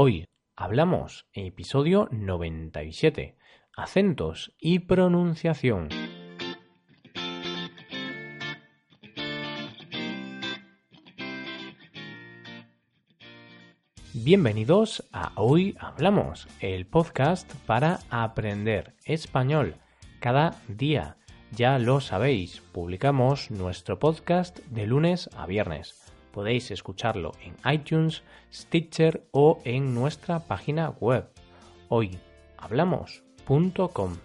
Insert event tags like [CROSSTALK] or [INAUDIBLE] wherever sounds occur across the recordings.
Hoy hablamos, episodio 97, acentos y pronunciación. Bienvenidos a Hoy Hablamos, el podcast para aprender español cada día. Ya lo sabéis, publicamos nuestro podcast de lunes a viernes. Podéis escucharlo en iTunes, Stitcher o en nuestra página web hoyhablamos.com.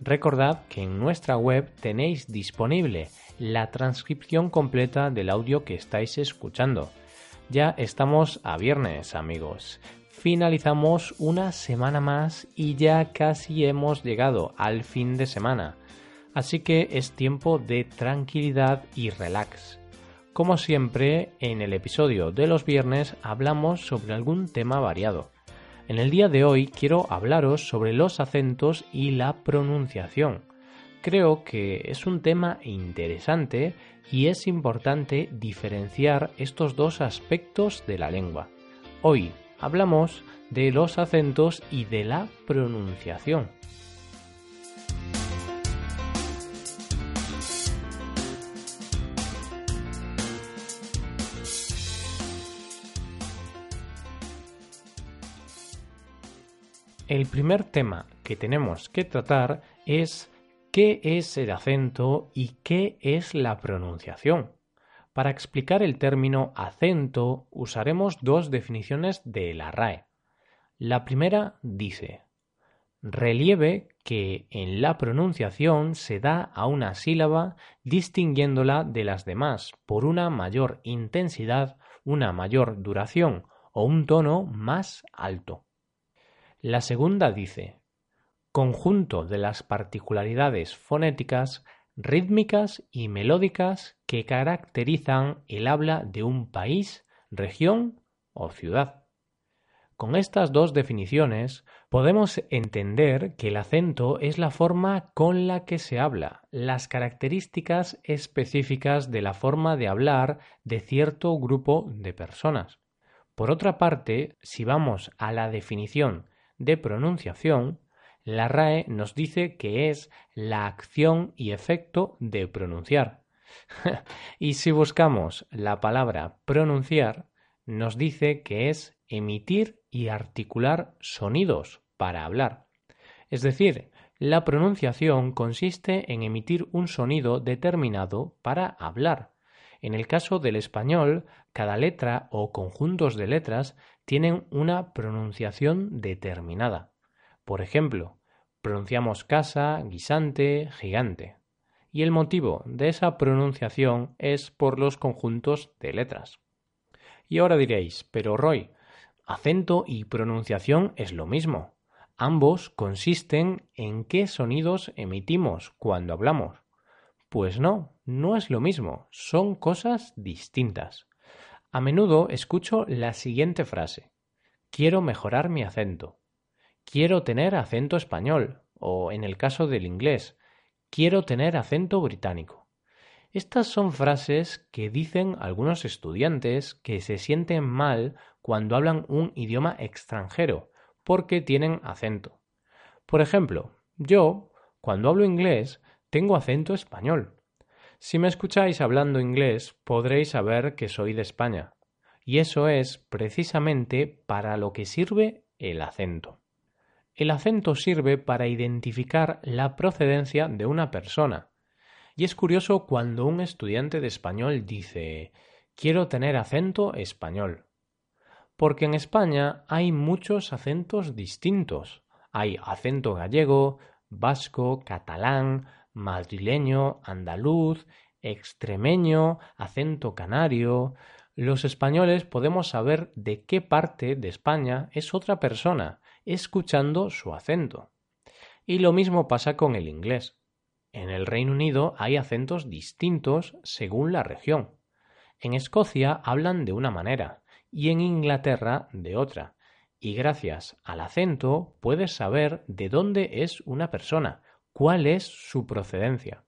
Recordad que en nuestra web tenéis disponible la transcripción completa del audio que estáis escuchando. Ya estamos a viernes, amigos. Finalizamos una semana más y ya casi hemos llegado al fin de semana. Así que es tiempo de tranquilidad y relax. Como siempre, en el episodio de los viernes hablamos sobre algún tema variado. En el día de hoy quiero hablaros sobre los acentos y la pronunciación. Creo que es un tema interesante y es importante diferenciar estos dos aspectos de la lengua. Hoy hablamos de los acentos y de la pronunciación. El primer tema que tenemos que tratar es qué es el acento y qué es la pronunciación. Para explicar el término acento usaremos dos definiciones de la RAE. La primera dice relieve que en la pronunciación se da a una sílaba distinguiéndola de las demás por una mayor intensidad, una mayor duración o un tono más alto. La segunda dice conjunto de las particularidades fonéticas, rítmicas y melódicas que caracterizan el habla de un país, región o ciudad. Con estas dos definiciones podemos entender que el acento es la forma con la que se habla, las características específicas de la forma de hablar de cierto grupo de personas. Por otra parte, si vamos a la definición de pronunciación, la RAE nos dice que es la acción y efecto de pronunciar. [LAUGHS] y si buscamos la palabra pronunciar, nos dice que es emitir y articular sonidos para hablar. Es decir, la pronunciación consiste en emitir un sonido determinado para hablar. En el caso del español, cada letra o conjuntos de letras tienen una pronunciación determinada. Por ejemplo, pronunciamos casa, guisante, gigante. Y el motivo de esa pronunciación es por los conjuntos de letras. Y ahora diréis, pero Roy, acento y pronunciación es lo mismo. Ambos consisten en qué sonidos emitimos cuando hablamos. Pues no, no es lo mismo, son cosas distintas. A menudo escucho la siguiente frase. Quiero mejorar mi acento. Quiero tener acento español. O en el caso del inglés, quiero tener acento británico. Estas son frases que dicen algunos estudiantes que se sienten mal cuando hablan un idioma extranjero, porque tienen acento. Por ejemplo, yo, cuando hablo inglés, tengo acento español. Si me escucháis hablando inglés, podréis saber que soy de España. Y eso es precisamente para lo que sirve el acento. El acento sirve para identificar la procedencia de una persona. Y es curioso cuando un estudiante de español dice quiero tener acento español. Porque en España hay muchos acentos distintos. Hay acento gallego, vasco, catalán, madrileño, andaluz, extremeño, acento canario. Los españoles podemos saber de qué parte de España es otra persona, escuchando su acento. Y lo mismo pasa con el inglés. En el Reino Unido hay acentos distintos según la región. En Escocia hablan de una manera y en Inglaterra de otra. Y gracias al acento puedes saber de dónde es una persona, cuál es su procedencia.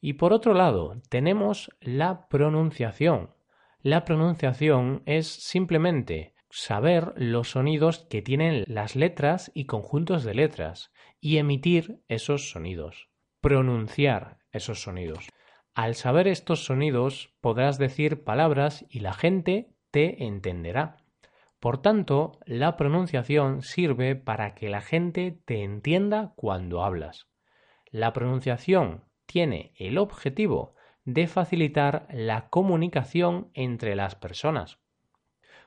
Y por otro lado, tenemos la pronunciación. La pronunciación es simplemente saber los sonidos que tienen las letras y conjuntos de letras y emitir esos sonidos, pronunciar esos sonidos. Al saber estos sonidos podrás decir palabras y la gente te entenderá. Por tanto, la pronunciación sirve para que la gente te entienda cuando hablas. La pronunciación tiene el objetivo de facilitar la comunicación entre las personas.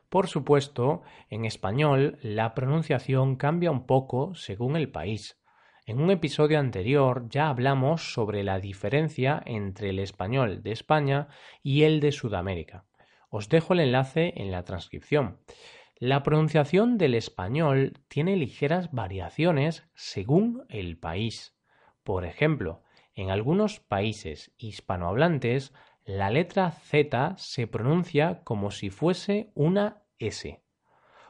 Por supuesto, en español la pronunciación cambia un poco según el país. En un episodio anterior ya hablamos sobre la diferencia entre el español de España y el de Sudamérica. Os dejo el enlace en la transcripción. La pronunciación del español tiene ligeras variaciones según el país. Por ejemplo, en algunos países hispanohablantes la letra Z se pronuncia como si fuese una S.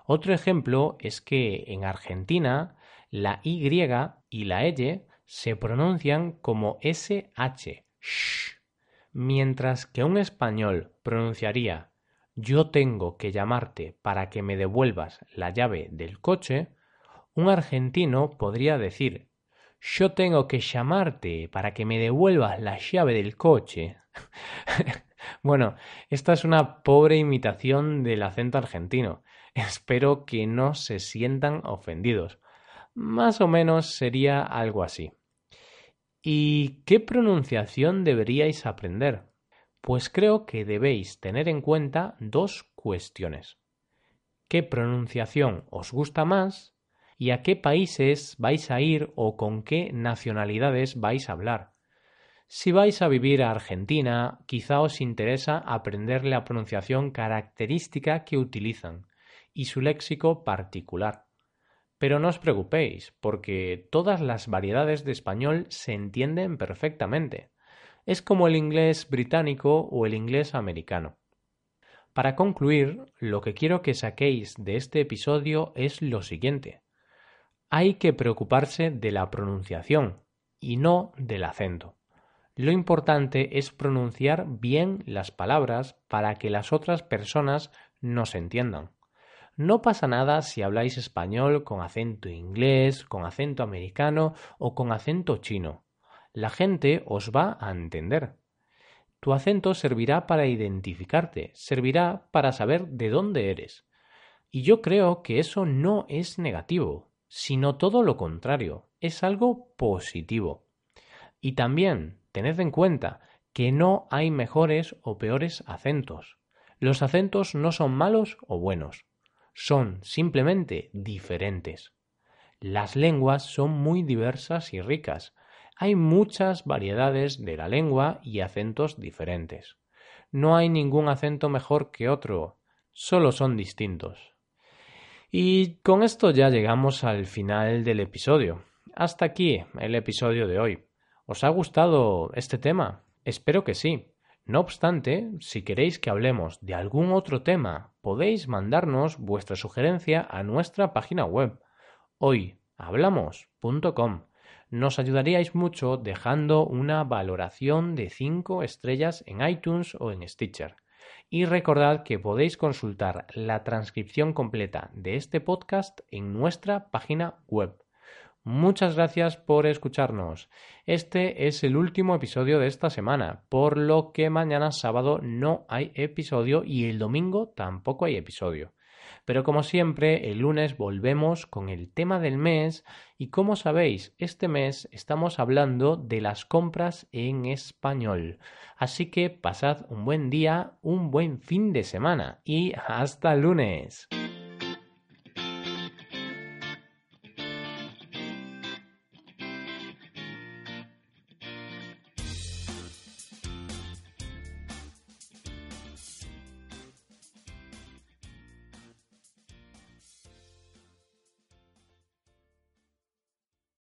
Otro ejemplo es que en Argentina la Y y la L se pronuncian como SH, sh, mientras que un español pronunciaría yo tengo que llamarte para que me devuelvas la llave del coche, un argentino podría decir yo tengo que llamarte para que me devuelvas la llave del coche. [LAUGHS] bueno, esta es una pobre imitación del acento argentino. Espero que no se sientan ofendidos. Más o menos sería algo así. ¿Y qué pronunciación deberíais aprender? Pues creo que debéis tener en cuenta dos cuestiones. ¿Qué pronunciación os gusta más? ¿Y a qué países vais a ir o con qué nacionalidades vais a hablar? Si vais a vivir a Argentina, quizá os interesa aprender la pronunciación característica que utilizan y su léxico particular. Pero no os preocupéis, porque todas las variedades de español se entienden perfectamente. Es como el inglés británico o el inglés americano. Para concluir, lo que quiero que saquéis de este episodio es lo siguiente. Hay que preocuparse de la pronunciación y no del acento. Lo importante es pronunciar bien las palabras para que las otras personas nos entiendan. No pasa nada si habláis español con acento inglés, con acento americano o con acento chino. La gente os va a entender. Tu acento servirá para identificarte, servirá para saber de dónde eres. Y yo creo que eso no es negativo, sino todo lo contrario, es algo positivo. Y también tened en cuenta que no hay mejores o peores acentos. Los acentos no son malos o buenos son simplemente diferentes. Las lenguas son muy diversas y ricas. Hay muchas variedades de la lengua y acentos diferentes. No hay ningún acento mejor que otro, solo son distintos. Y con esto ya llegamos al final del episodio. Hasta aquí el episodio de hoy. ¿Os ha gustado este tema? Espero que sí. No obstante, si queréis que hablemos de algún otro tema, podéis mandarnos vuestra sugerencia a nuestra página web hoyhablamos.com. Nos ayudaríais mucho dejando una valoración de 5 estrellas en iTunes o en Stitcher. Y recordad que podéis consultar la transcripción completa de este podcast en nuestra página web Muchas gracias por escucharnos. Este es el último episodio de esta semana, por lo que mañana sábado no hay episodio y el domingo tampoco hay episodio. Pero como siempre, el lunes volvemos con el tema del mes y como sabéis, este mes estamos hablando de las compras en español. Así que pasad un buen día, un buen fin de semana y hasta el lunes.